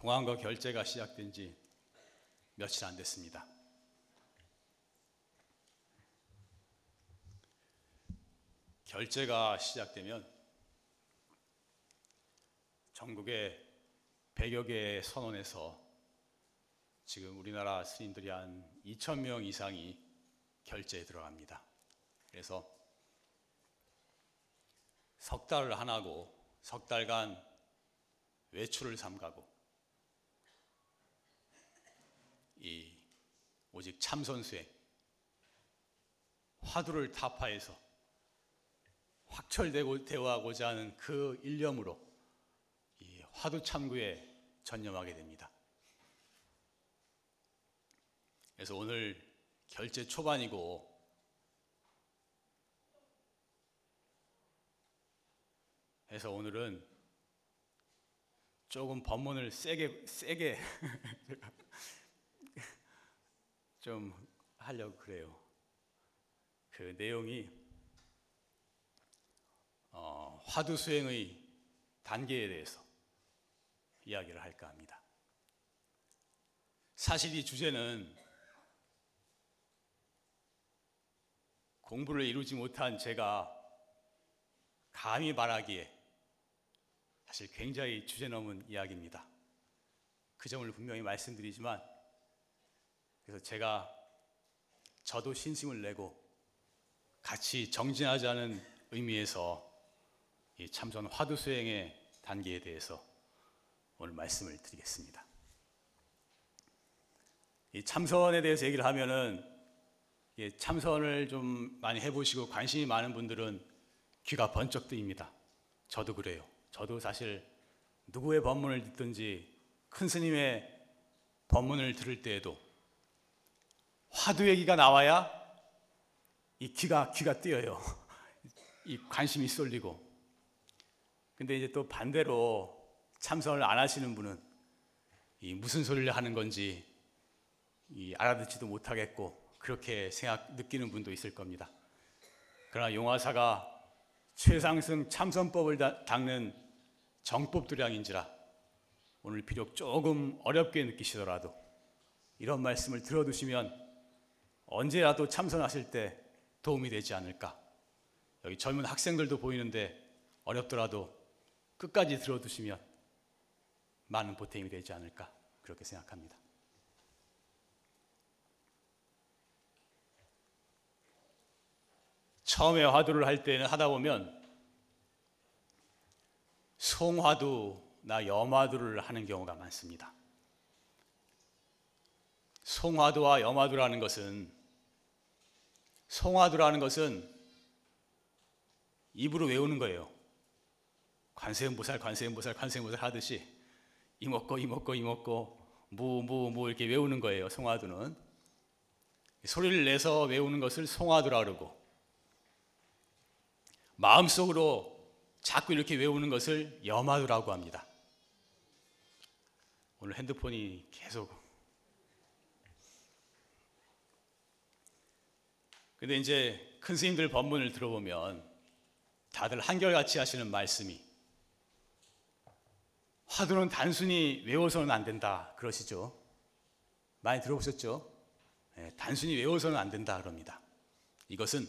동안거 결제가 시작된 지 며칠 안 됐습니다. 결제가 시작되면 전국의 100여 개의 선원에서 지금 우리나라 스님들이 한 2천 명 이상이 결제에 들어갑니다. 그래서 석 달을 하나고 석 달간 외출을 삼가고 이 오직 참선 수행 화두를 타파해서 확철되고 대화하고자 하는 그 일념으로 이 화두 참구에 전념하게 됩니다. 그래서 오늘 결제 초반이고 해서 오늘은 조금 법문을 세게 세게 좀 하려고 그래요. 그 내용이 어, 화두 수행의 단계에 대해서 이야기를 할까 합니다. 사실 이 주제는 공부를 이루지 못한 제가 감히 말하기에 사실 굉장히 주제 넘은 이야기입니다. 그 점을 분명히 말씀드리지만 그래서 제가 저도 신심을 내고 같이 정진하자는 의미에서 이 참선 화두 수행의 단계에 대해서 오늘 말씀을 드리겠습니다. 이 참선에 대해서 얘기를 하면은 참선을 좀 많이 해보시고 관심이 많은 분들은 귀가 번쩍 뜨입니다. 저도 그래요. 저도 사실 누구의 법문을 듣든지 큰 스님의 법문을 들을 때에도 화두 얘기가 나와야 이 귀가 귀가 뜨여요. 이 관심이 쏠리고. 근데 이제 또 반대로 참선을 안 하시는 분은 이 무슨 소리를 하는 건지 이 알아듣지도 못하겠고 그렇게 생각 느끼는 분도 있을 겁니다. 그러나 용화사가 최상승 참선법을 닦는 정법두량인지라 오늘 비록 조금 어렵게 느끼시더라도 이런 말씀을 들어두시면 언제라도 참선하실 때 도움이 되지 않을까. 여기 젊은 학생들도 보이는데 어렵더라도 끝까지 들어두시면 많은 보탬이 되지 않을까. 그렇게 생각합니다. 처음에 화두를 할 때는 하다 보면 송화두나 염화두를 하는 경우가 많습니다. 송화두와 염화두라는 것은 송화두라는 것은 입으로 외우는 거예요. 관세음보살, 관세음보살, 관세음보살 하듯이 이먹고 이먹고 이먹고 무무무 무 이렇게 외우는 거예요. 송화두는 소리를 내서 외우는 것을 송화두라 그러고 마음속으로 자꾸 이렇게 외우는 것을 염화두라고 합니다. 오늘 핸드폰이 계속 근데 이제 큰 스님들 법문을 들어보면 다들 한결같이 하시는 말씀이 화두는 단순히 외워서는 안 된다 그러시죠. 많이 들어보셨죠? 네, 단순히 외워서는 안 된다 그럽니다. 이것은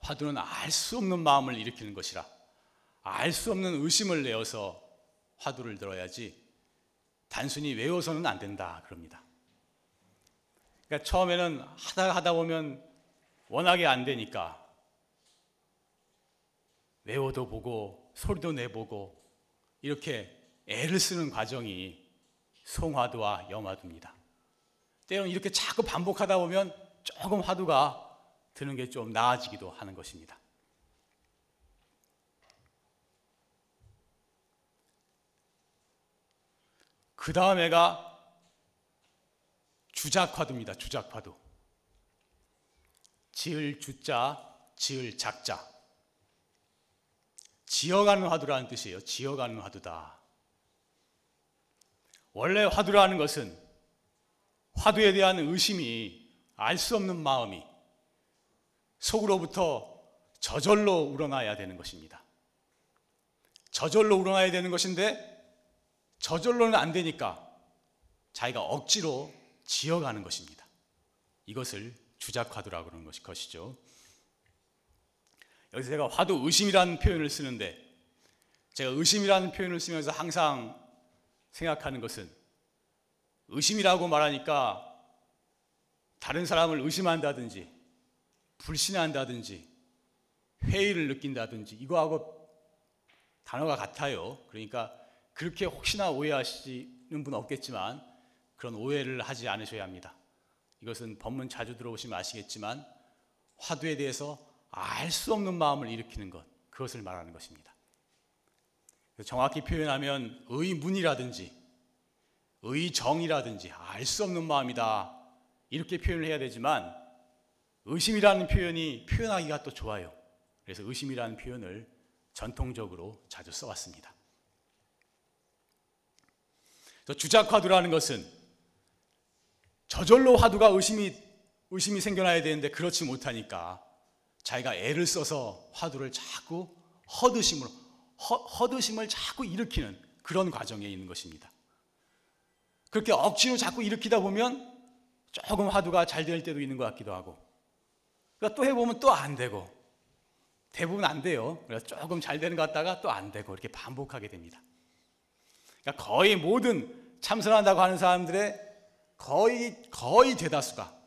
화두는 알 수 없는 마음을 일으키는 것이라 알 수 없는 의심을 내어서 화두를 들어야지 단순히 외워서는 안 된다 그럽니다. 그러니까 처음에는 하다 하다 보면 워낙에 안 되니까 외워도 보고 소리도 내보고 이렇게 애를 쓰는 과정이 송화두와 염화두입니다. 때로는 이렇게 자꾸 반복하다 보면 조금 화두가 드는 게 좀 나아지기도 하는 것입니다. 그 다음에가 주작화두입니다. 주작화두. 지을 주자, 지을 작자. 지어가는 화두라는 뜻이에요. 지어가는 화두다. 원래 화두라는 것은 화두에 대한 의심이 알 수 없는 마음이 속으로부터 저절로 우러나야 되는 것입니다. 저절로 우러나야 되는 것인데 저절로는 안 되니까 자기가 억지로 지어가는 것입니다. 이것을 주작화두라고 것이 것이죠. 여기서 제가 화두 의심이라는 표현을 쓰는데 제가 의심이라는 표현을 쓰면서 항상 생각하는 것은 의심이라고 말하니까 다른 사람을 의심한다든지 불신한다든지 회의를 느낀다든지 이거하고 단어가 같아요. 그러니까 그렇게 혹시나 오해하시는 분 없겠지만 그런 오해를 하지 않으셔야 합니다. 이것은 법문 자주 들어오시면 아시겠지만 화두에 대해서 알 수 없는 마음을 일으키는 것 그것을 말하는 것입니다. 정확히 표현하면 의문이라든지 의정이라든지 알 수 없는 마음이다 이렇게 표현을 해야 되지만 의심이라는 표현이 표현하기가 또 좋아요. 그래서 의심이라는 표현을 전통적으로 자주 써왔습니다. 주작화두라는 것은 저절로 화두가 의심이 의심이 생겨나야 되는데 그렇지 못하니까 자기가 애를 써서 화두를 자꾸 허드심으로 허, 허드심을 자꾸 일으키는 그런 과정에 있는 것입니다. 그렇게 억지로 자꾸 일으키다 보면 조금 화두가 잘 될 때도 있는 것 같기도 하고 그러니까 또 해보면 또 안 되고 대부분 안 돼요. 그래서 조금 잘 되는 것 같다가 또 안 되고 이렇게 반복하게 됩니다. 그러니까 거의 모든 참선한다고 하는 사람들의 거의 거의 대다수가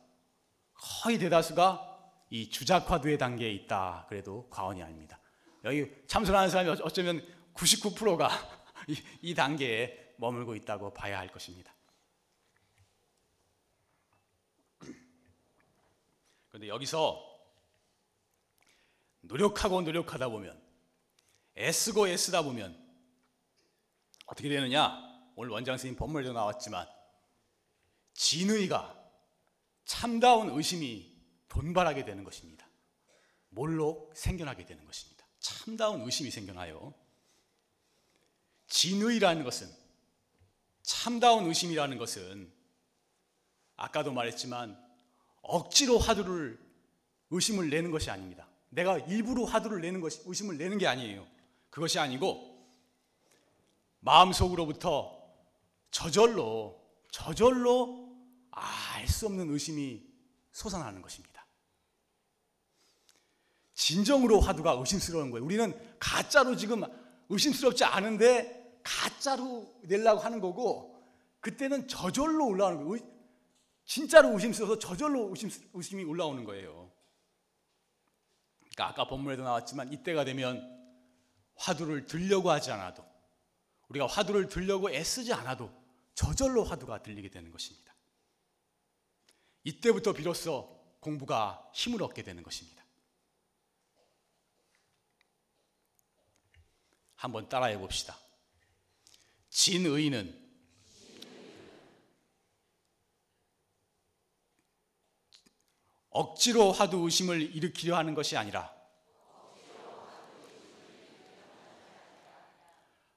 거의 대다수가 이 주작화두의 단계에 있다. 그래도 과언이 아닙니다. 여기 참선하는 사람이 어쩌면 99%가 이, 이 단계에 머물고 있다고 봐야 할 것입니다. 그런데 여기서 노력하고 노력하다 보면 애쓰고 애쓰다 보면 어떻게 되느냐? 오늘 원장 선생님 법문에도 나왔지만 진의가 참다운 의심이 돈발하게 되는 것입니다. 몰록 생겨나게 되는 것입니다. 참다운 의심이 생겨나요. 진의라는 것은 참다운 의심이라는 것은 아까도 말했지만 억지로 화두를 의심을 내는 것이 아닙니다. 내가 일부러 화두를 내는 것이 의심을 내는 게 아니에요. 그것이 아니고 마음속으로부터 저절로 저절로 알 수 없는 의심이 솟아나는 것입니다. 진정으로 화두가 의심스러운 거예요. 우리는 가짜로 지금 의심스럽지 않은데 가짜로 내려고 하는 거고 그때는 저절로 올라오는 거예요. 진짜로 의심스러워서 저절로 의심, 의심이 올라오는 거예요. 그러니까 아까 본문에도 나왔지만 이때가 되면 화두를 들려고 하지 않아도 우리가 화두를 들려고 애쓰지 않아도 저절로 화두가 들리게 되는 것입니다. 이때부터 비로소 공부가 힘을 얻게 되는 것입니다. 한번 따라해 봅시다. 진의는 억지로 화두 의심을 일으키려 하는 것이 아니라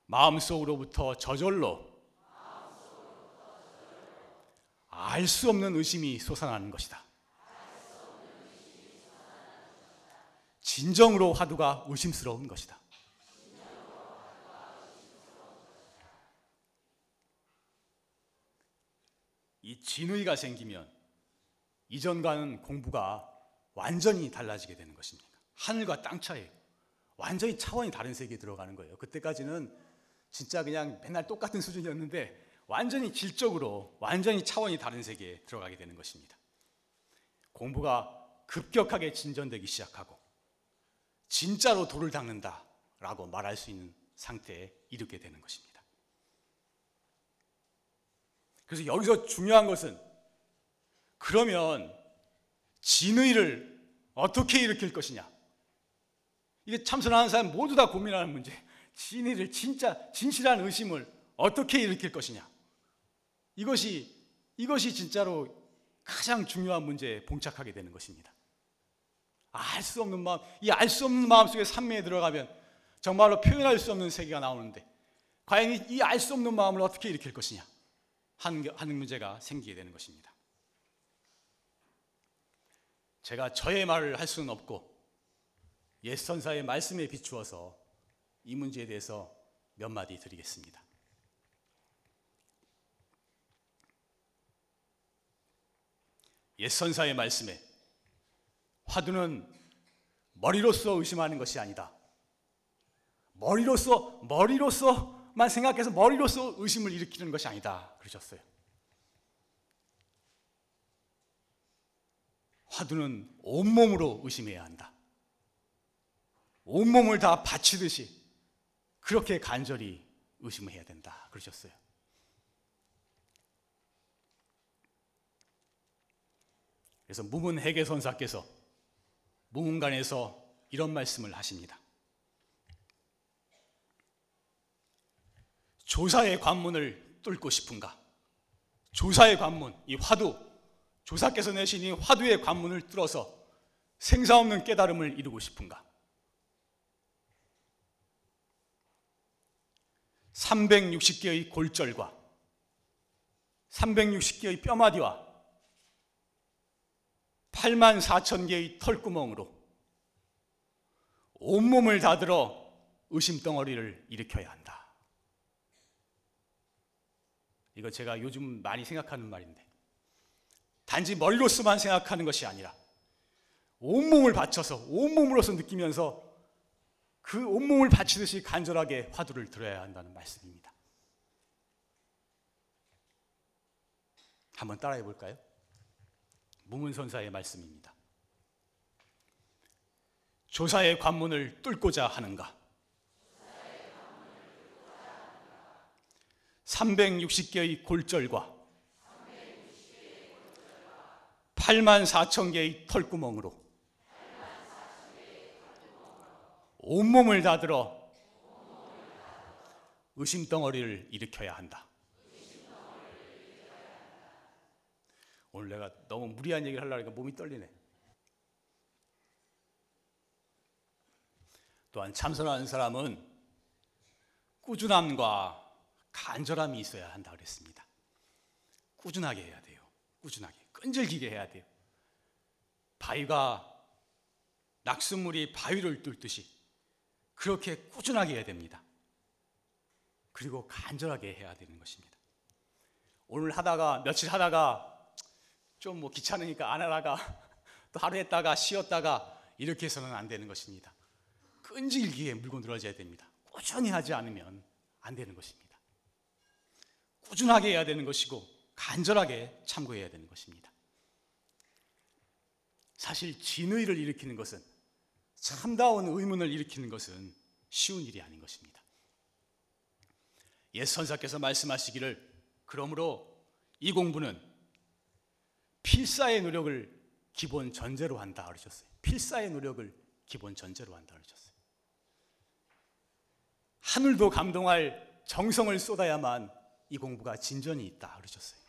마음속으로부터 저절로 알 수 없는 의심이 솟아나는 것이다. 진정으로 화두가 의심스러운 것이다. 이 진의가 생기면 이전과는 공부가 완전히 달라지게 되는 것입니다. 하늘과 땅 차이. 완전히 차원이 다른 세계에 들어가는 거예요. 그때까지는 진짜 그냥 맨날 똑같은 수준이었는데 완전히 질적으로 완전히 차원이 다른 세계에 들어가게 되는 것입니다. 공부가 급격하게 진전되기 시작하고 진짜로 돌을 닦는다라고 말할 수 있는 상태에 이르게 되는 것입니다. 그래서 여기서 중요한 것은 그러면 진의를 어떻게 일으킬 것이냐? 이게 참선하는 사람 모두 다 고민하는 문제. 진의를 진짜 진실한 의심을 어떻게 일으킬 것이냐? 이것이 이것이 진짜로 가장 중요한 문제에 봉착하게 되는 것입니다. 알 수 없는 마음, 이 알 수 없는 마음 속에 산매에 들어가면 정말로 표현할 수 없는 세계가 나오는데 과연 이 알 수 없는 마음을 어떻게 일으킬 것이냐 하는, 문제가 생기게 되는 것입니다. 제가 저의 말을 할 수는 없고 옛 선사의 말씀에 비추어서 이 문제에 대해서 몇 마디 드리겠습니다. 옛 선사의 말씀에 화두는 머리로서 의심하는 것이 아니다. 머리로서 머리로서만 생각해서 머리로서 의심을 일으키는 것이 아니다. 그러셨어요. 화두는 온몸으로 의심해야 한다. 온몸을 다 바치듯이 그렇게 간절히 의심을 해야 된다. 그러셨어요. 그래서 무문 회계 선사께서 무문관에서 이런 말씀을 하십니다. 조사의 관문을 뚫고 싶은가? 조사의 관문, 이 화두, 조사께서 내신 이 화두의 관문을 뚫어서 생사 없는 깨달음을 이루고 싶은가? 360개의 골절과 360개의 뼈마디와 8만 4천 개의 털구멍으로 온몸을 다들어 의심덩어리를 일으켜야 한다. 이거 제가 요즘 많이 생각하는 말인데 단지 머리로서만 생각하는 것이 아니라 온몸을 바쳐서 온몸으로서 느끼면서 그 온몸을 바치듯이 간절하게 화두를 들어야 한다는 말씀입니다. 한번 따라해 볼까요? 무문선사의 말씀입니다. 조사의 관문을 뚫고자 하는가? 360개의 골절과 8만 4천 개의 털구멍으로 온몸을 다들어 의심덩어리를 일으켜야 한다. 오늘 내가 너무 무리한 얘기를 하려니까 몸이 떨리네. 또한 참선하는 사람은 꾸준함과 간절함이 있어야 한다 그랬습니다. 꾸준하게 해야 돼요. 꾸준하게. 끈질기게 해야 돼요. 바위가 낙수물이 바위를 뚫듯이 그렇게 꾸준하게 해야 됩니다. 그리고 간절하게 해야 되는 것입니다. 오늘 하다가 며칠 하다가 좀 뭐 귀찮으니까 안 하다가 또 하루 했다가 쉬었다가 이렇게 해서는 안 되는 것입니다. 끈질기게 물고 늘어져야 됩니다. 꾸준히 하지 않으면 안 되는 것입니다. 꾸준하게 해야 되는 것이고 간절하게 참고해야 되는 것입니다. 사실 진의를 일으키는 것은 참다운 의문을 일으키는 것은 쉬운 일이 아닌 것입니다. 옛 선사께서 말씀하시기를 그러므로 이 공부는 필사의 노력을 기본 전제로 한다 그러셨어요. 필사의 노력을 기본 전제로 한다 그러셨어요. 하늘도 감동할 정성을 쏟아야만 이 공부가 진전이 있다 그러셨어요.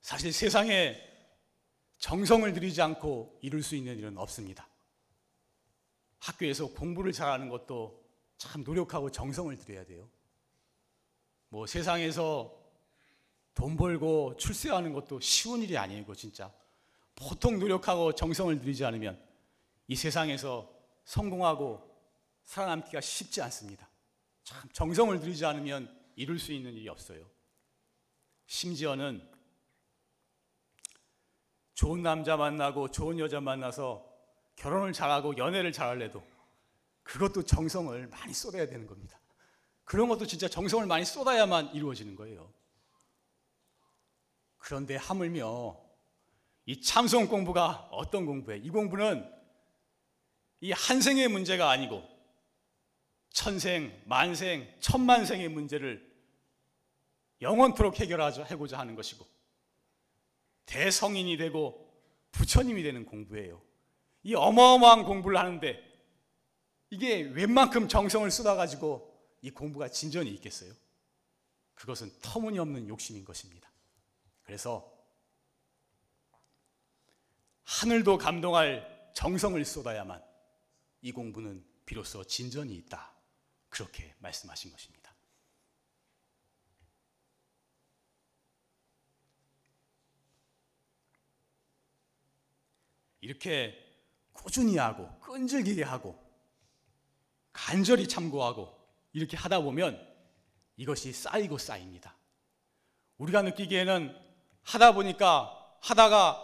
사실 세상에 정성을 들이지 않고 이룰 수 있는 일은 없습니다. 학교에서 공부를 잘하는 것도 참 노력하고 정성을 들여야 돼요. 뭐 세상에서 돈 벌고 출세하는 것도 쉬운 일이 아니고 진짜 보통 노력하고 정성을 들이지 않으면 이 세상에서 성공하고 살아남기가 쉽지 않습니다. 참 정성을 들이지 않으면 이룰 수 있는 일이 없어요. 심지어는 좋은 남자 만나고 좋은 여자 만나서 결혼을 잘하고 연애를 잘할래도 그것도 정성을 많이 쏟아야 되는 겁니다. 그런 것도 진짜 정성을 많이 쏟아야만 이루어지는 거예요. 그런데 하물며 이 참성 공부가 어떤 공부예요? 이 공부는 이 한생의 문제가 아니고 천생, 만생, 천만생의 문제를 영원토록 해결하고자 하는 것이고 대성인이 되고 부처님이 되는 공부예요. 이 어마어마한 공부를 하는데 이게 웬만큼 정성을 쏟아가지고 이 공부가 진전이 있겠어요? 그것은 터무니없는 욕심인 것입니다. 그래서 하늘도 감동할 정성을 쏟아야만 이 공부는 비로소 진전이 있다. 그렇게 말씀하신 것입니다. 이렇게 꾸준히 하고 끈질기게 하고 간절히 참고하고 이렇게 하다 보면 이것이 쌓이고 쌓입니다. 우리가 느끼기에는 하다 보니까 하다가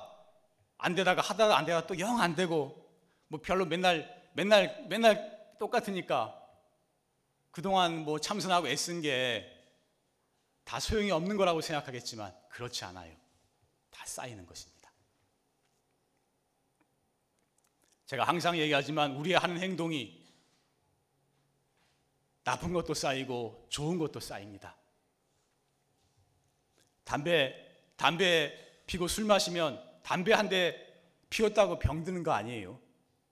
안 되다가 하다가 안 되다가 또 영 안 되고 뭐 별로 맨날 맨날 맨날 똑같으니까 그동안 뭐 참선하고 애쓴 게 다 소용이 없는 거라고 생각하겠지만 그렇지 않아요. 다 쌓이는 것입니다. 제가 항상 얘기하지만 우리의 하는 행동이 나쁜 것도 쌓이고 좋은 것도 쌓입니다. 담배 담배 피고 술 마시면 담배 한 대 피웠다고 병드는 거 아니에요.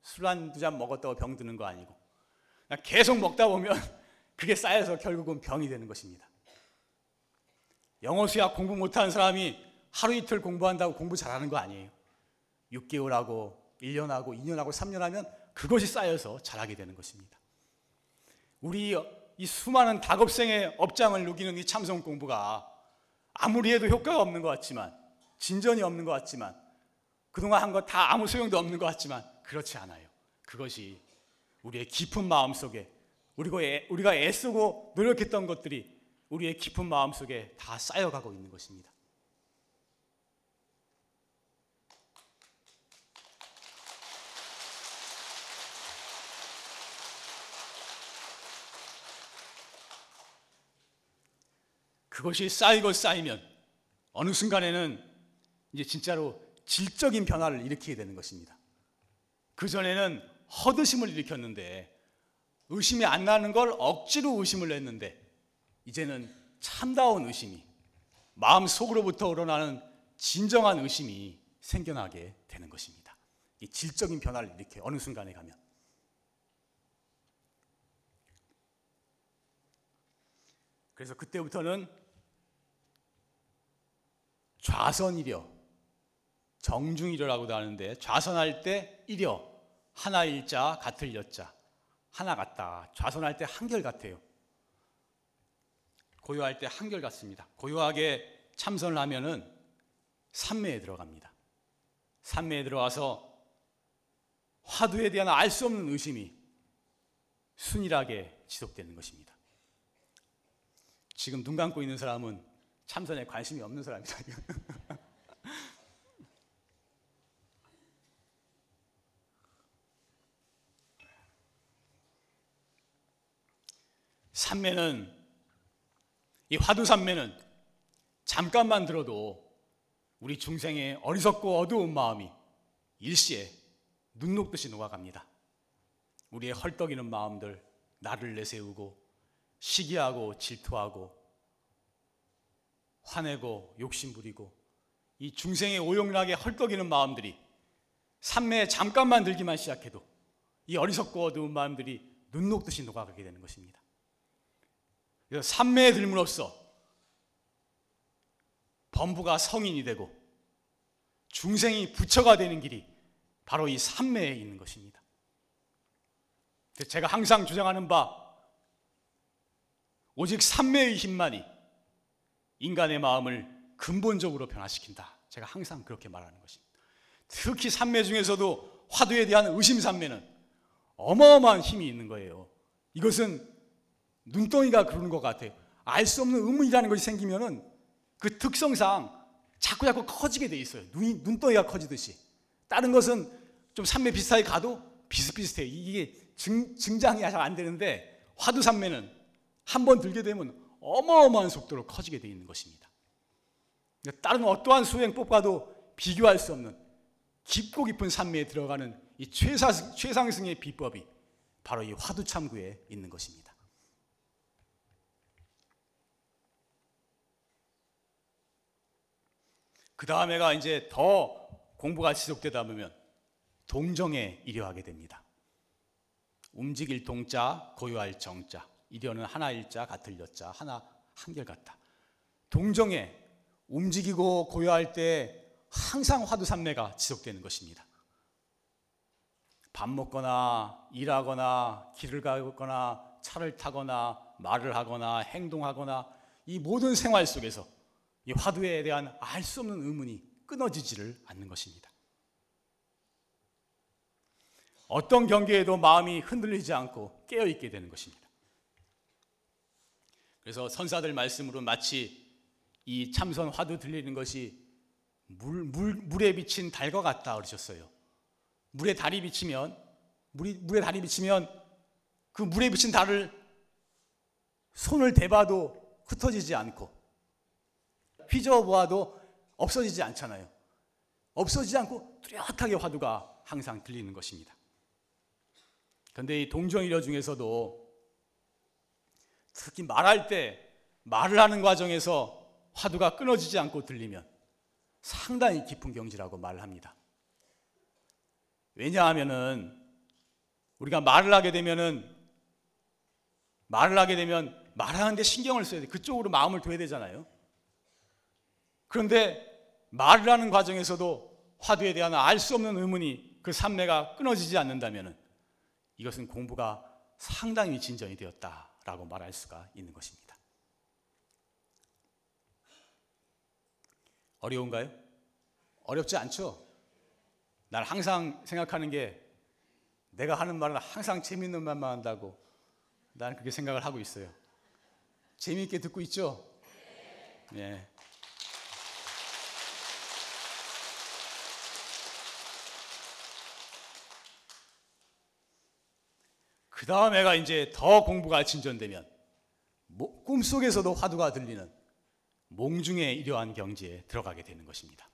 술 한 두 잔 먹었다고 병드는 거 아니고 계속 먹다 보면 그게 쌓여서 결국은 병이 되는 것입니다. 영어 수학 공부 못하는 사람이 하루 이틀 공부한다고 공부 잘하는 거 아니에요. 6개월하고 1년하고 2년하고 3년 하면 그것이 쌓여서 잘하게 되는 것입니다. 우리 이 수많은 다급생의 업장을 누기는 이 참성 공부가 아무리 해도 효과가 없는 것 같지만 진전이 없는 것 같지만 그동안 한거다 아무 소용도 없는 것 같지만 그렇지 않아요. 그것이 우리의 깊은 마음 속에 우리가 애쓰고 노력했던 것들이 우리의 깊은 마음 속에 다 쌓여가고 있는 것입니다. 그것이 쌓이고 쌓이면 어느 순간에는 이제 진짜로 질적인 변화를 일으키게 되는 것입니다. 그 전에는 허드심을 일으켰는데 의심이 안 나는 걸 억지로 의심을 냈는데 이제는 참다운 의심이 마음 속으로부터 우러나는 진정한 의심이 생겨나게 되는 것입니다. 이 질적인 변화를 일으켜 어느 순간에 가면 그래서 그때부터는 좌선이려. 정중이려라고도 하는데 좌선할 때 이려. 하나 일자 같을 여자. 하나 같다. 좌선할 때 한결 같아요. 고요할 때 한결 같습니다. 고요하게 참선을 하면은 삼매에 들어갑니다. 삼매에 들어와서 화두에 대한 알 수 없는 의심이 순일하게 지속되는 것입니다. 지금 눈 감고 있는 사람은 참선에 관심이 없는 사람이다. 삼매는 이 화두 삼매는 잠깐만 들어도 우리 중생의 어리석고 어두운 마음이 일시에 눈 녹듯이 녹아갑니다. 우리의 헐떡이는 마음들 나를 내세우고 시기하고 질투하고 화내고 욕심부리고 이 중생의 오용락에 헐떡이는 마음들이 삼매에 잠깐만 들기만 시작해도 이 어리석고 어두운 마음들이 눈 녹듯이 녹아가게 되는 것입니다. 그래서 삼매에 들므로써 범부가 성인이 되고 중생이 부처가 되는 길이 바로 이 삼매에 있는 것입니다. 제가 항상 주장하는 바 오직 삼매의 힘만이 인간의 마음을 근본적으로 변화시킨다. 제가 항상 그렇게 말하는 것입니다. 특히 삼매 중에서도 화두에 대한 의심삼매는 어마어마한 힘이 있는 거예요. 이것은 눈덩이가 그러는 것 같아요. 알 수 없는 의문이라는 것이 생기면은 그 특성상 자꾸 자꾸 커지게 돼 있어요. 눈이, 눈덩이가 커지듯이. 다른 것은 좀 삼매 비슷하게 가도 비슷비슷해요. 이게 증, 증장이 잘 안 되는데 화두 삼매는 한 번 들게 되면 어마어마한 속도로 커지게 되어 있는 것입니다. 다른 어떠한 수행법과도 비교할 수 없는 깊고 깊은 산매에 들어가는 이 최사, 최상승의 비법이 바로 이 화두참구에 있는 것입니다. 그 다음에가 이제 더 공부가 지속되다 보면 동정에 이려하게 됩니다. 움직일 동자, 고요할 정자. 이려는 하나 일자 같을 여자 하나 한결 같다. 동정에 움직이고 고요할 때 항상 화두삼매가 지속되는 것입니다. 밥 먹거나 일하거나 길을 가거나 차를 타거나 말을 하거나 행동하거나 이 모든 생활 속에서 이 화두에 대한 알 수 없는 의문이 끊어지지를 않는 것입니다. 어떤 경계에도 마음이 흔들리지 않고 깨어 있게 되는 것입니다. 그래서 선사들 말씀으로 마치 이 참선 화두 들리는 것이 물, 물, 물에 비친 달과 같다 그러셨어요. 물에 달이 비치면 물이, 물에 달이 비치면 그 물에 비친 달을 손을 대봐도 흩어지지 않고 휘저어 보아도 없어지지 않잖아요. 없어지지 않고 뚜렷하게 화두가 항상 들리는 것입니다. 그런데 이 동정이려 중에서도 특히 말할 때 말을 하는 과정에서 화두가 끊어지지 않고 들리면 상당히 깊은 경지라고 말을 합니다. 왜냐하면은 우리가 말을 하게 되면은 말을 하게 되면 말하는데 신경을 써야 돼. 그쪽으로 마음을 둬야 되잖아요. 그런데 말을 하는 과정에서도 화두에 대한 알 수 없는 의문이 그 산매가 끊어지지 않는다면 이것은 공부가 상당히 진전이 되었다 라고 말할 수가 있는 것입니다. 어려운가요? 어렵지 않죠? 난 항상 생각하는 게 내가 하는 말은 항상 재밌는 말만 한다고 나는 그렇게 생각을 하고 있어요. 재미있게 듣고 있죠? 네. 그 다음 애가 이제 더 공부가 진전되면 꿈속에서도 화두가 들리는 몽중의 이러한 경지에 들어가게 되는 것입니다.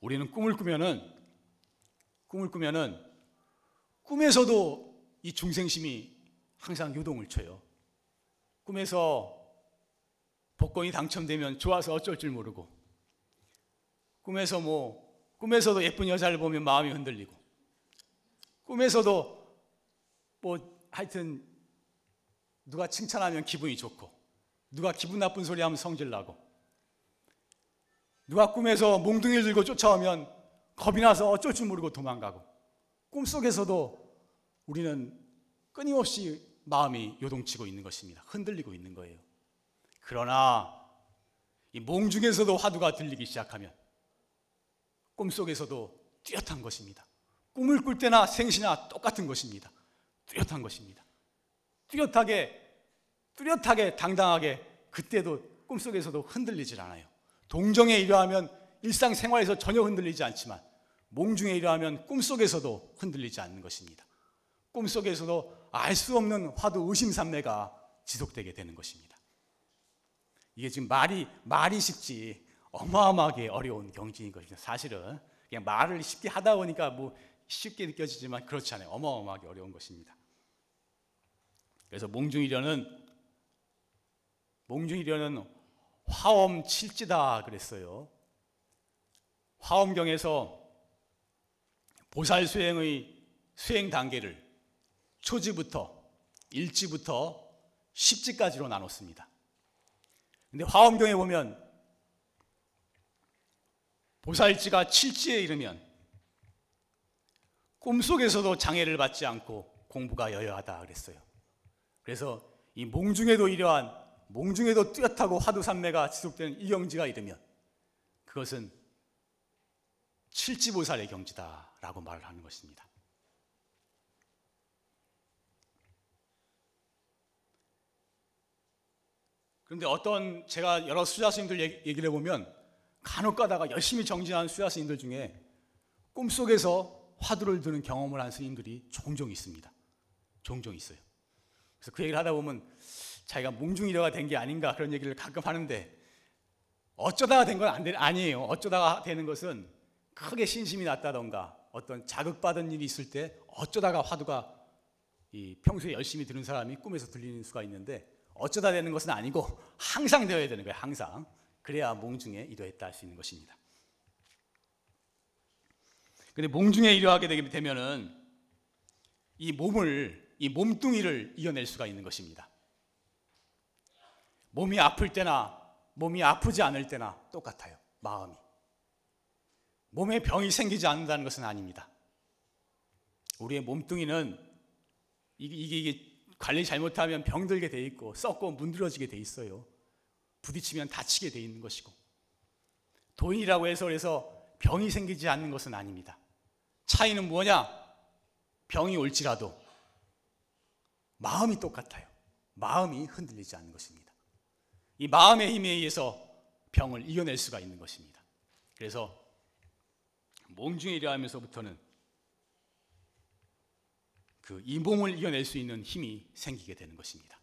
우리는 꿈을 꾸면은 꿈을 꾸면은 꿈에서도 이 중생심이 항상 요동을 쳐요. 꿈에서 복권이 당첨되면 좋아서 어쩔 줄 모르고 꿈에서 뭐 꿈에서도 예쁜 여자를 보면 마음이 흔들리고 꿈에서도 뭐 하여튼 누가 칭찬하면 기분이 좋고 누가 기분 나쁜 소리 하면 성질 나고 누가 꿈에서 몽둥이를 들고 쫓아오면 겁이 나서 어쩔 줄 모르고 도망가고 꿈속에서도 우리는 끊임없이 마음이 요동치고 있는 것입니다. 흔들리고 있는 거예요. 그러나 이 몽중에서도 화두가 들리기 시작하면 꿈속에서도 뚜렷한 것입니다. 꿈을 꿀 때나 생시나 똑같은 것입니다. 뚜렷한 것입니다. 뚜렷하게 뚜렷하게 당당하게 그때도 꿈속에서도 흔들리질 않아요. 동정에 이러하면 일상생활에서 전혀 흔들리지 않지만 몽중에 이러하면 꿈속에서도 흔들리지 않는 것입니다. 꿈속에서도 알 수 없는 화두 의심삼매가 지속되게 되는 것입니다. 이게 지금 말이 말이 쉽지 어마어마하게 어려운 경지인 것입니다. 사실은 그냥 말을 쉽게 하다 보니까 뭐 쉽게 느껴지지만 그렇지 않아요. 어마어마하게 어려운 것입니다. 그래서 몽중이려는 몽중이려는 화엄 칠지다 그랬어요. 화엄경에서 보살 수행의 수행 단계를 초지부터 일지부터 십지까지로 나눴습니다. 근데 화엄경에 보면 보살지가 칠지에 이르면 꿈속에서도 장애를 받지 않고 공부가 여여하다 그랬어요. 그래서 이 몽중에도 이러한 몽중에도 뚜렷하고 화두산매가 지속되는 이 경지가 이르면 그것은 칠지보살의 경지다라고 말을 하는 것입니다. 그런데 어떤 제가 여러 수좌 스님들 얘기를 해보면 간혹 가다가 열심히 정진하는 수좌 스님들 중에 꿈속에서 화두를 드는 경험을 한 스님들이 종종 있습니다. 종종 있어요. 그래서 그 얘기를 하다 보면 자기가 몽중일여가 된 게 아닌가 그런 얘기를 가끔 하는데 어쩌다가 된 건 아니에요. 어쩌다가 되는 것은 크게 신심이 났다던가 어떤 자극받은 일이 있을 때 어쩌다가 화두가 이 평소에 열심히 들은 사람이 꿈에서 들리는 수가 있는데 어쩌다 되는 것은 아니고 항상 되어야 되는 거예요. 항상. 그래야 몽중에 이도했다 할 수 있는 것입니다. 근데 몽중에 이루하게 되면은 이 몸을 이 몸뚱이를 이겨낼 수가 있는 것입니다. 몸이 아플 때나 몸이 아프지 않을 때나 똑같아요. 마음이. 몸에 병이 생기지 않는다는 것은 아닙니다. 우리의 몸뚱이는 이게, 이게, 이게 관리 잘못하면 병들게 돼 있고 썩고 문드러지게 돼 있어요. 부딪히면 다치게 돼 있는 것이고 돈이라고 해서 그래서 병이 생기지 않는 것은 아닙니다. 차이는 뭐냐? 병이 올지라도 마음이 똑같아요. 마음이 흔들리지 않는 것입니다. 이 마음의 힘에 의해서 병을 이겨낼 수가 있는 것입니다. 그래서 몸중에 일하면서부터는 그 이 몸을 이겨낼 수 있는 힘이 생기게 되는 것입니다.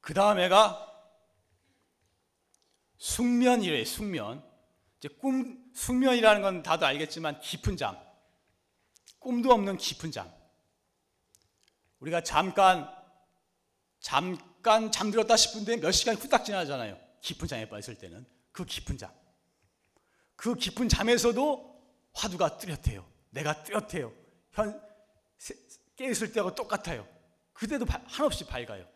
그 다음에가 숙면이래 숙면. 이제 꿈 숙면이라는 건 다들 알겠지만 깊은 잠. 꿈도 없는 깊은 잠. 우리가 잠깐 잠깐 잠들었다 싶은데 몇 시간이 후딱 지나잖아요. 깊은 잠에 빠졌을 때는 그 깊은 잠. 그 깊은 잠에서도 화두가 뚜렷해요. 내가 뚜렷해요. 현 깨있을 때하고 똑같아요. 그때도 한없이 밝아요.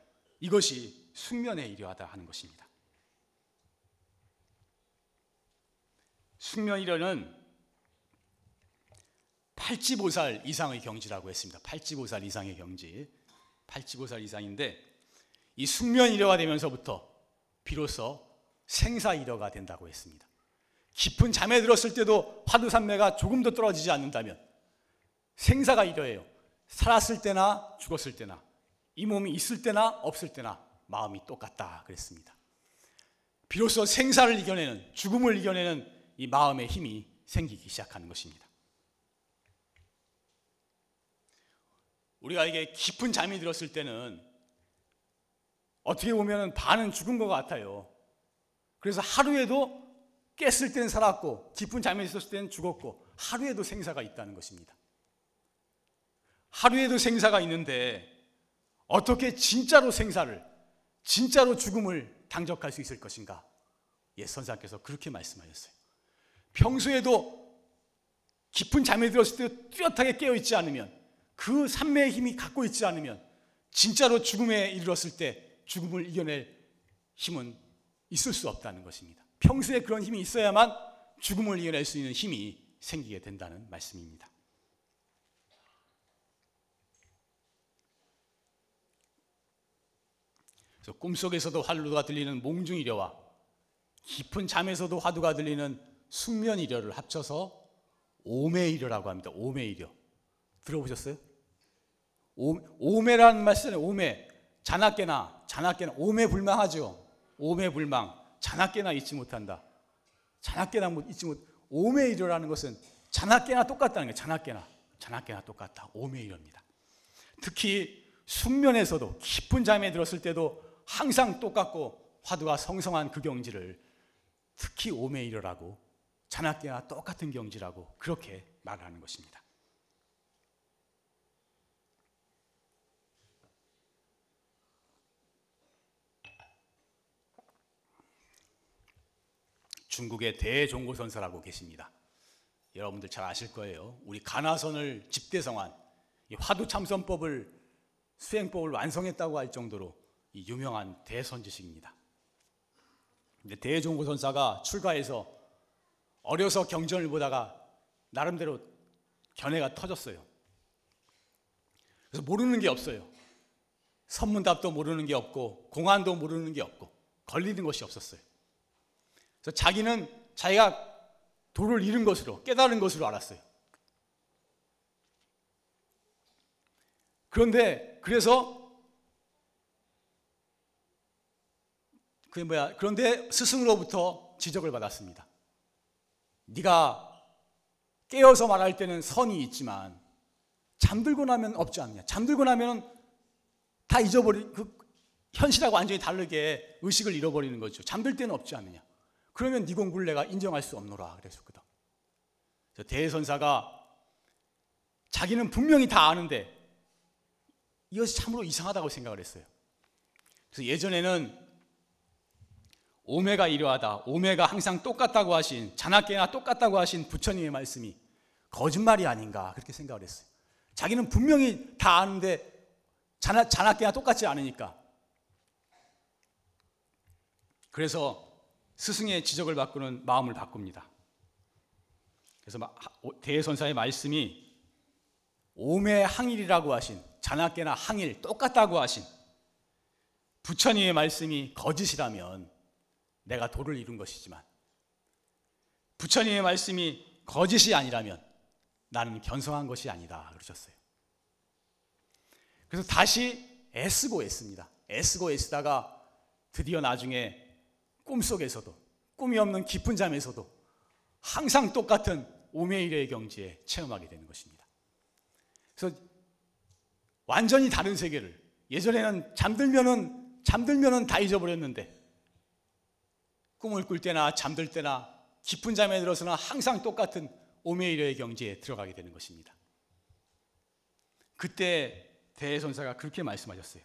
이것이 숙면에 이르하다 하는 것입니다. 숙면이려는 팔지보살 이상의 경지라고 했습니다. 팔지보살 이상의 경지. 팔지보살 이상인데 이 숙면 이려가 되면서부터 비로소 생사 이려가 된다고 했습니다. 깊은 잠에 들었을 때도 화두산매가 조금도 떨어지지 않는다면 생사가 이려예요. 살았을 때나 죽었을 때나 이 몸이 있을 때나 없을 때나 마음이 똑같다 그랬습니다. 비로소 생사를 이겨내는 죽음을 이겨내는 이 마음의 힘이 생기기 시작하는 것입니다. 우리가 이게 깊은 잠이 들었을 때는 어떻게 보면 반은 죽은 것 같아요. 그래서 하루에도 깼을 때는 살았고 깊은 잠에 있었을 때는 죽었고 하루에도 생사가 있다는 것입니다. 하루에도 생사가 있는데 어떻게 진짜로 생사를 진짜로 죽음을 당적할 수 있을 것인가? 예, 선사께서 그렇게 말씀하셨어요. 평소에도 깊은 잠에 들었을 때 뚜렷하게 깨어 있지 않으면 그 산매의 힘이 갖고 있지 않으면 진짜로 죽음에 이르렀을 때 죽음을 이겨낼 힘은 있을 수 없다는 것입니다. 평소에 그런 힘이 있어야만 죽음을 이겨낼 수 있는 힘이 생기게 된다는 말씀입니다. 그래서 꿈속에서도 화두가 들리는 몽중이려와 깊은 잠에서도 화두가 들리는 숙면이려를 합쳐서 오매이려라고 합니다. 오매이려. 들어보셨어요? 오, 매라는 말씀은 오매. 자나깨나, 자나깨나, 오매불망하죠. 오매불망. 자나깨나 잊지 못한다. 자나깨나 잊지 못, 오매이려라는 것은 자나깨나 똑같다는 거예요. 자나깨나. 자나깨나 똑같다. 오매이려입니다. 특히 숙면에서도 깊은 잠에 들었을 때도 항상 똑같고 화두가 성성한 그 경지를 특히 오매이려라고 자나깨나 똑같은 경지라고 그렇게 말하는 것입니다. 중국의 대종고선사라고 계십니다. 여러분들 잘 아실 거예요. 우리 가나선을 집대성한 화두 참선법을 수행법을 완성했다고 할 정도로 유명한 대선지식입니다. 근데 대종고선사가 출가해서 어려서 경전을 보다가 나름대로 견해가 터졌어요. 그래서 모르는 게 없어요. 선문답도 모르는 게 없고 공안도 모르는 게 없고 걸리는 것이 없었어요. 그래서 자기는 자기가 도를 잃은 것으로 깨달은 것으로 알았어요. 그런데 그래서 그 뭐야? 그런데 스승으로부터 지적을 받았습니다. 네가 깨어서 말할 때는 선이 있지만 잠들고 나면 없지 않냐? 잠들고 나면 다 잊어버리 그 현실하고 완전히 다르게 의식을 잃어버리는 거죠. 잠들 때는 없지 않느냐? 그러면 네 공부를 내가 인정할 수 없노라 그랬었거든. 대선사가 자기는 분명히 다 아는데 이것이 참으로 이상하다고 생각을 했어요. 그래서 예전에는 오메가 이러하다. 오메가 항상 똑같다고 하신 자나깨나 똑같다고 하신 부처님의 말씀이 거짓말이 아닌가 그렇게 생각을 했어요. 자기는 분명히 다 아는데 자나, 자나깨나 똑같지 않으니까. 그래서 스승의 지적을 바꾸는 마음을 바꿉니다. 그래서 대선사의 말씀이 오매 항일이라고 하신 자나깨나 항일 똑같다고 하신 부처님의 말씀이 거짓이라면 내가 도를 이룬 것이지만 부처님의 말씀이 거짓이 아니라면 나는 견성한 것이 아니다 그러셨어요. 그래서 다시 애쓰고 애씁니다. 애쓰고 애쓰다가 드디어 나중에 꿈속에서도 꿈이 없는 깊은 잠에서도 항상 똑같은 오메이레의 경지에 체험하게 되는 것입니다. 그래서 완전히 다른 세계를 예전에는 잠들면은 잠들면은 다 잊어버렸는데 꿈을 꿀 때나 잠들 때나 깊은 잠에 들어서는 항상 똑같은 오메이레의 경지에 들어가게 되는 것입니다. 그때 대선사가 그렇게 말씀하셨어요.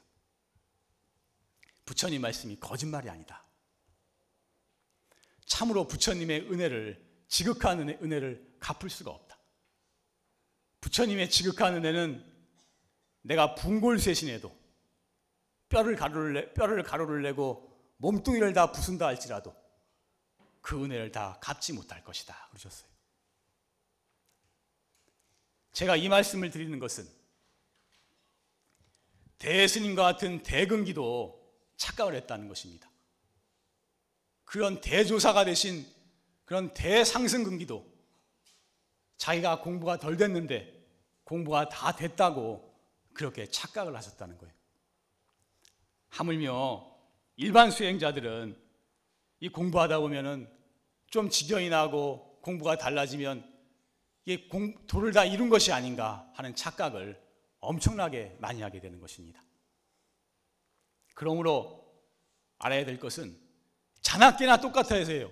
부처님 말씀이 거짓말이 아니다. 참으로 부처님의 은혜를 지극한 은혜, 은혜를 갚을 수가 없다. 부처님의 지극한 은혜는 내가 분골쇄신해도 뼈를 가루를 내, 뼈를 가루를 내고 몸뚱이를 다 부순다 할지라도 그 은혜를 다 갚지 못할 것이다 그러셨어요. 제가 이 말씀을 드리는 것은 대스님과 같은 대근기도 착각을 했다는 것입니다. 그런 대조사가 되신 그런 대상승근기도 자기가 공부가 덜 됐는데 공부가 다 됐다고 그렇게 착각을 하셨다는 거예요. 하물며 일반 수행자들은 이 공부하다 보면은 좀 지경이 나고 공부가 달라지면 이게 공, 도를 다 이룬 것이 아닌가 하는 착각을 엄청나게 많이 하게 되는 것입니다. 그러므로 알아야 될 것은 자나깨나 똑같아서요.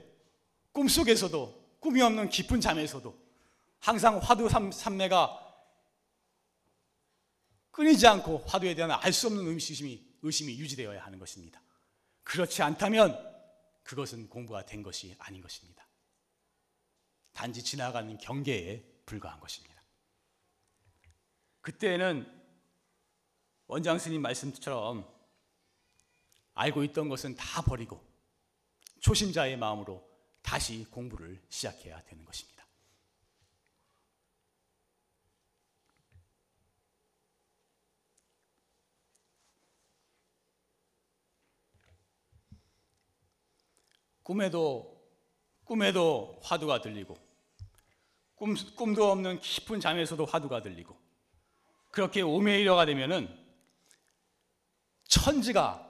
꿈속에서도 꿈이 없는 깊은 잠에서도 항상 화두 삼매가 끊이지 않고 화두에 대한 알 수 없는 의심이, 의심이 유지되어야 하는 것입니다. 그렇지 않다면 그것은 공부가 된 것이 아닌 것입니다. 단지 지나가는 경계에 불과한 것입니다. 그때는 원장 스님 말씀처럼 알고 있던 것은 다 버리고 초심자의 마음으로 다시 공부를 시작해야 되는 것입니다. 꿈에도 꿈에도 화두가 들리고 꿈, 꿈도 없는 깊은 잠에서도 화두가 들리고 그렇게 오메이러가 되면은 천지가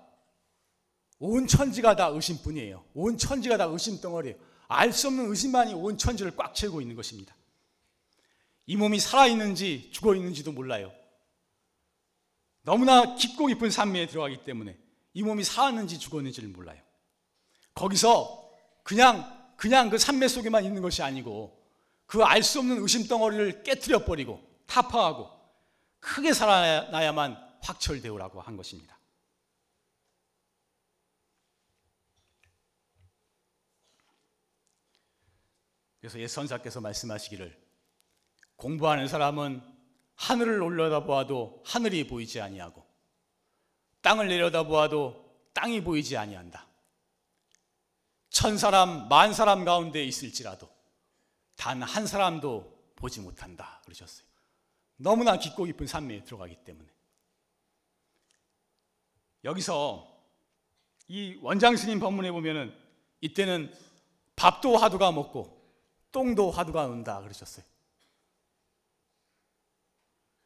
온 천지가 다 의심뿐이에요. 온 천지가 다 의심 덩어리예요. 알 수 없는 의심만이 온 천지를 꽉 채우고 있는 것입니다. 이 몸이 살아 있는지 죽어 있는지도 몰라요. 너무나 깊고 깊은 산미에 들어가기 때문에 이 몸이 살았는지 죽었는지를 몰라요. 거기서 그냥 그냥 그 산매 속에만 있는 것이 아니고 그 알 수 없는 의심 덩어리를 깨뜨려 버리고 타파하고 크게 살아나야만 확철되오라고 한 것입니다. 그래서 옛 선사께서 말씀하시기를 공부하는 사람은 하늘을 올려다보아도 하늘이 보이지 아니하고 땅을 내려다보아도 땅이 보이지 아니한다. 천 사람, 만 사람 가운데 있을지라도 단 한 사람도 보지 못한다. 그러셨어요. 너무나 깊고 깊은 산매에 들어가기 때문에. 여기서 이 원장 스님 법문에 보면은 이때는 밥도 화두가 먹고 똥도 화두가 온다 그러셨어요.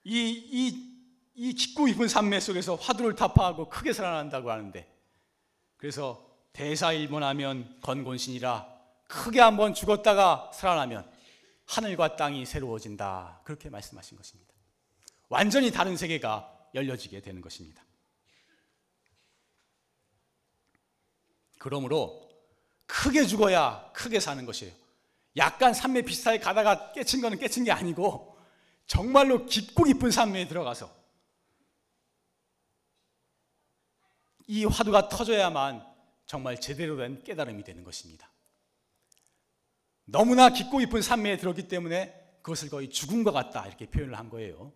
이, 이, 이 깊고 깊은 산매 속에서 화두를 타파하고 크게 살아난다고 하는데 그래서 대사일본하면 건곤신이라 크게 한번 죽었다가 살아나면 하늘과 땅이 새로워진다 그렇게 말씀하신 것입니다. 완전히 다른 세계가 열려지게 되는 것입니다. 그러므로 크게 죽어야 크게 사는 것이에요. 약간 산매 비슷하게 가다가 깨친 거는 깨친 게 아니고 정말로 깊고 깊은 산매에 들어가서 이 화두가 터져야만 정말 제대로 된 깨달음이 되는 것입니다. 너무나 깊고 깊은 산매에 들었기 때문에 그것을 거의 것 같다 이렇게 표현을 한 거예요.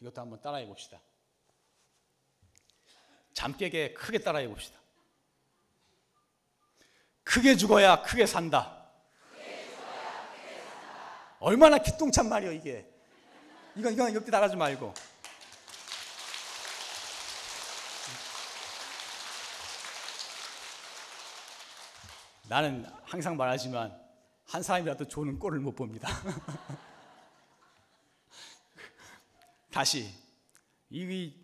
이것도 한번 따라해 봅시다. 잠 깨게 크게 따라해 봅시다. 크게 죽어야 크게 산다. 얼마나 기똥찬 말이요 이게. 이건 이건 옆에 나가지 말고. 나는 항상 말하지만 한 사람이라도 좋은 꼴을 못 봅니다. 다시 이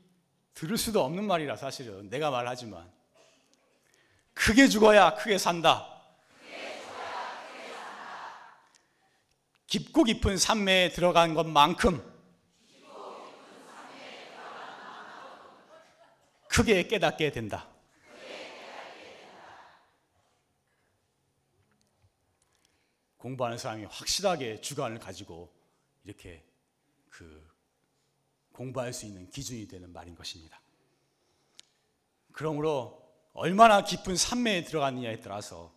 들을 수도 없는 말이라 사실은 내가 말하지만 크게 죽어야 크게 산다. 깊고 깊은 산매에 들어간 것만큼 크게 깨닫게 된다. 공부하는 사람이 확실하게 주관을 가지고 이렇게 그 공부할 수 있는 기준이 되는 말인 것입니다. 그러므로 얼마나 깊은 산매에 들어갔느냐에 따라서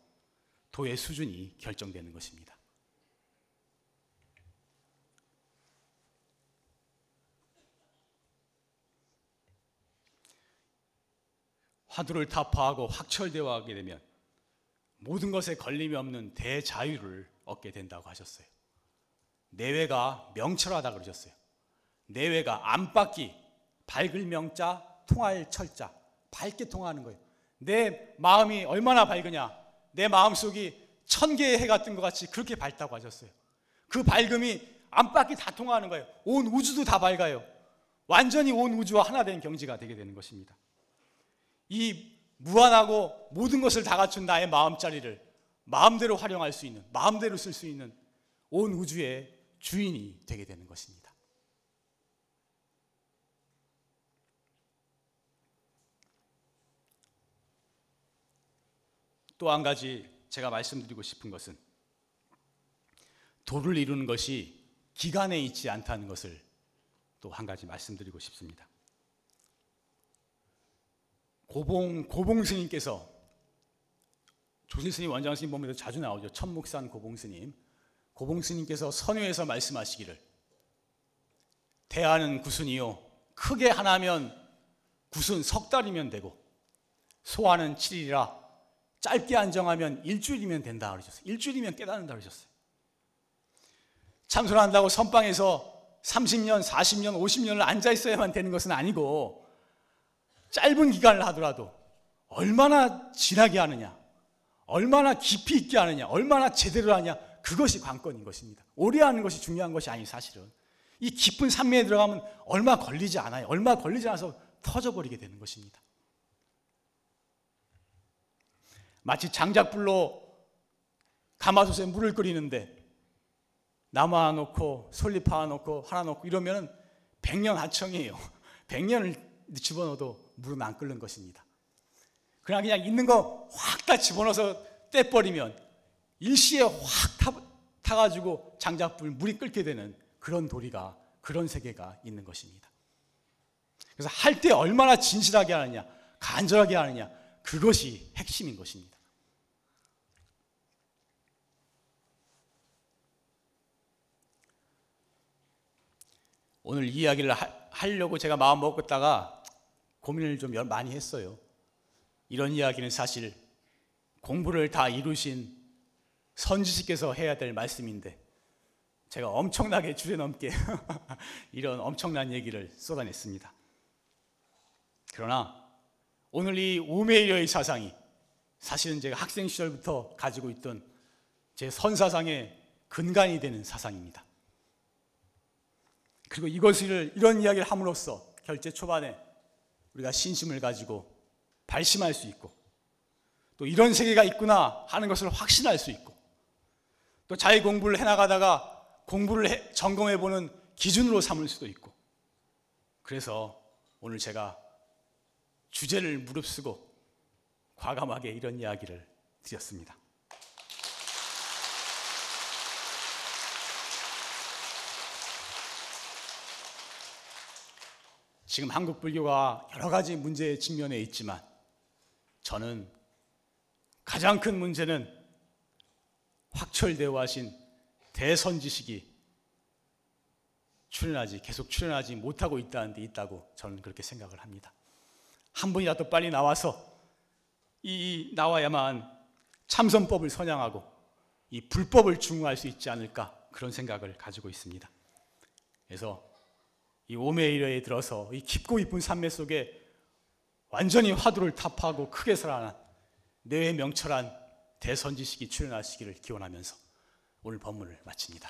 도의 수준이 결정되는 것입니다. 화두를 타파하고 확철대화하게 되면 모든 것에 걸림이 없는 대자유를 얻게 된다고 하셨어요. 내외가 명철하다 그러셨어요. 내외가 안팎이 밝을 명자, 통할 철자, 밝게 통하는 거예요. 내 마음이 얼마나 밝으냐? 내 마음속이 천 개의 해가 뜬것 같이 그렇게 밝다고 하셨어요. 그 밝음이 안팎이 다 통하는 거예요. 온 우주도 다 밝아요. 완전히 온 우주와 하나 된 경지가 되게 되는 것입니다. 이 무한하고 모든 것을 다 갖춘 나의 마음자리를 마음대로 활용할 수 있는, 마음대로 쓸 수 있는 온 우주의 주인이 되게 되는 것입니다. 또 한 가지 제가 말씀드리고 싶은 것은 도를 이루는 것이 기간에 있지 않다는 것을 또 한 가지 말씀드리고 싶습니다. 고봉 고봉 스님께서 조실 스님 원장 스님 보면 자주 나오죠. 천목산 고봉 스님. 고봉 스님께서 선회에서 말씀하시기를 대하는 구순이요 크게 하나면 구순 석 달이면 되고 소화는 7일이라 짧게 안정하면 일주일이면 된다 그러셨어요. 일주일이면 깨닫는다 그러셨어요. 참선한다고 선방에서 30년, 40년, 50년을 앉아 있어야만 되는 것은 아니고 짧은 기간을 하더라도 얼마나 진하게 하느냐, 얼마나 깊이 있게 하느냐, 얼마나 제대로 하냐, 그것이 관건인 것입니다. 오래 하는 것이 중요한 것이 아니 사실은. 이 깊은 산매에 들어가면 얼마 걸리지 않아요. 얼마 걸리지 않아서 터져버리게 되는 것입니다. 마치 장작불로 가마솥에 물을 끓이는데 나무 하나 놓고 솔잎 하나 놓고 하나 놓고 이러면은 백년 하청이에요. 백년을 집어넣어도 물은 안 끓는 것입니다. 그냥 그냥 있는 거 확 다 집어넣어서 떼버리면 일시에 확 타, 타가지고 장작불 물이 끓게 되는 그런 도리가 그런 세계가 있는 것입니다. 그래서 할 때 얼마나 진실하게 하느냐, 간절하게 하느냐, 그것이 핵심인 것입니다. 오늘 이야기를 하, 려고 제가 마음 먹었다가 고민을 좀 많이 했어요. 이런 이야기는 사실 공부를 다 이루신 선지식께서 해야 될 말씀인데 제가 엄청나게 주제넘게 이런 엄청난 얘기를 쏟아냈습니다. 그러나 오늘 이 오메이어의 사상이 사실은 제가 학생 시절부터 가지고 있던 제 선사상의 근간이 되는 사상입니다. 그리고 이것을 이런 이야기를 함으로써 결제 초반에 우리가 신심을 가지고 발심할 수 있고 또 이런 세계가 있구나 하는 것을 확신할 수 있고 또 자기 공부를 해나가다가 공부를 해, 점검해 보는 기준으로 삼을 수도 있고 그래서 오늘 제가 주제를 무릅쓰고 과감하게 이런 이야기를 드렸습니다. 지금 한국 불교가 여러 가지 문제에 직면해 있지만 저는 가장 큰 문제는 확철대화하신 대선지식이 출연하지 계속 출연하지 못하고 있다는 데 있다고 저는 그렇게 생각을 합니다. 한 분이라도 빨리 나와서 이 나와야만 참선법을 선양하고 이 불법을 중화할 수 있지 않을까 그런 생각을 가지고 있습니다. 그래서 이 오메이러에 들어서 이 깊고 깊은 산매 속에 완전히 화두를 타파하고 크게 살아난 내외 명철한 대선지식이 출연하시기를 기원하면서 오늘 법문을 마칩니다.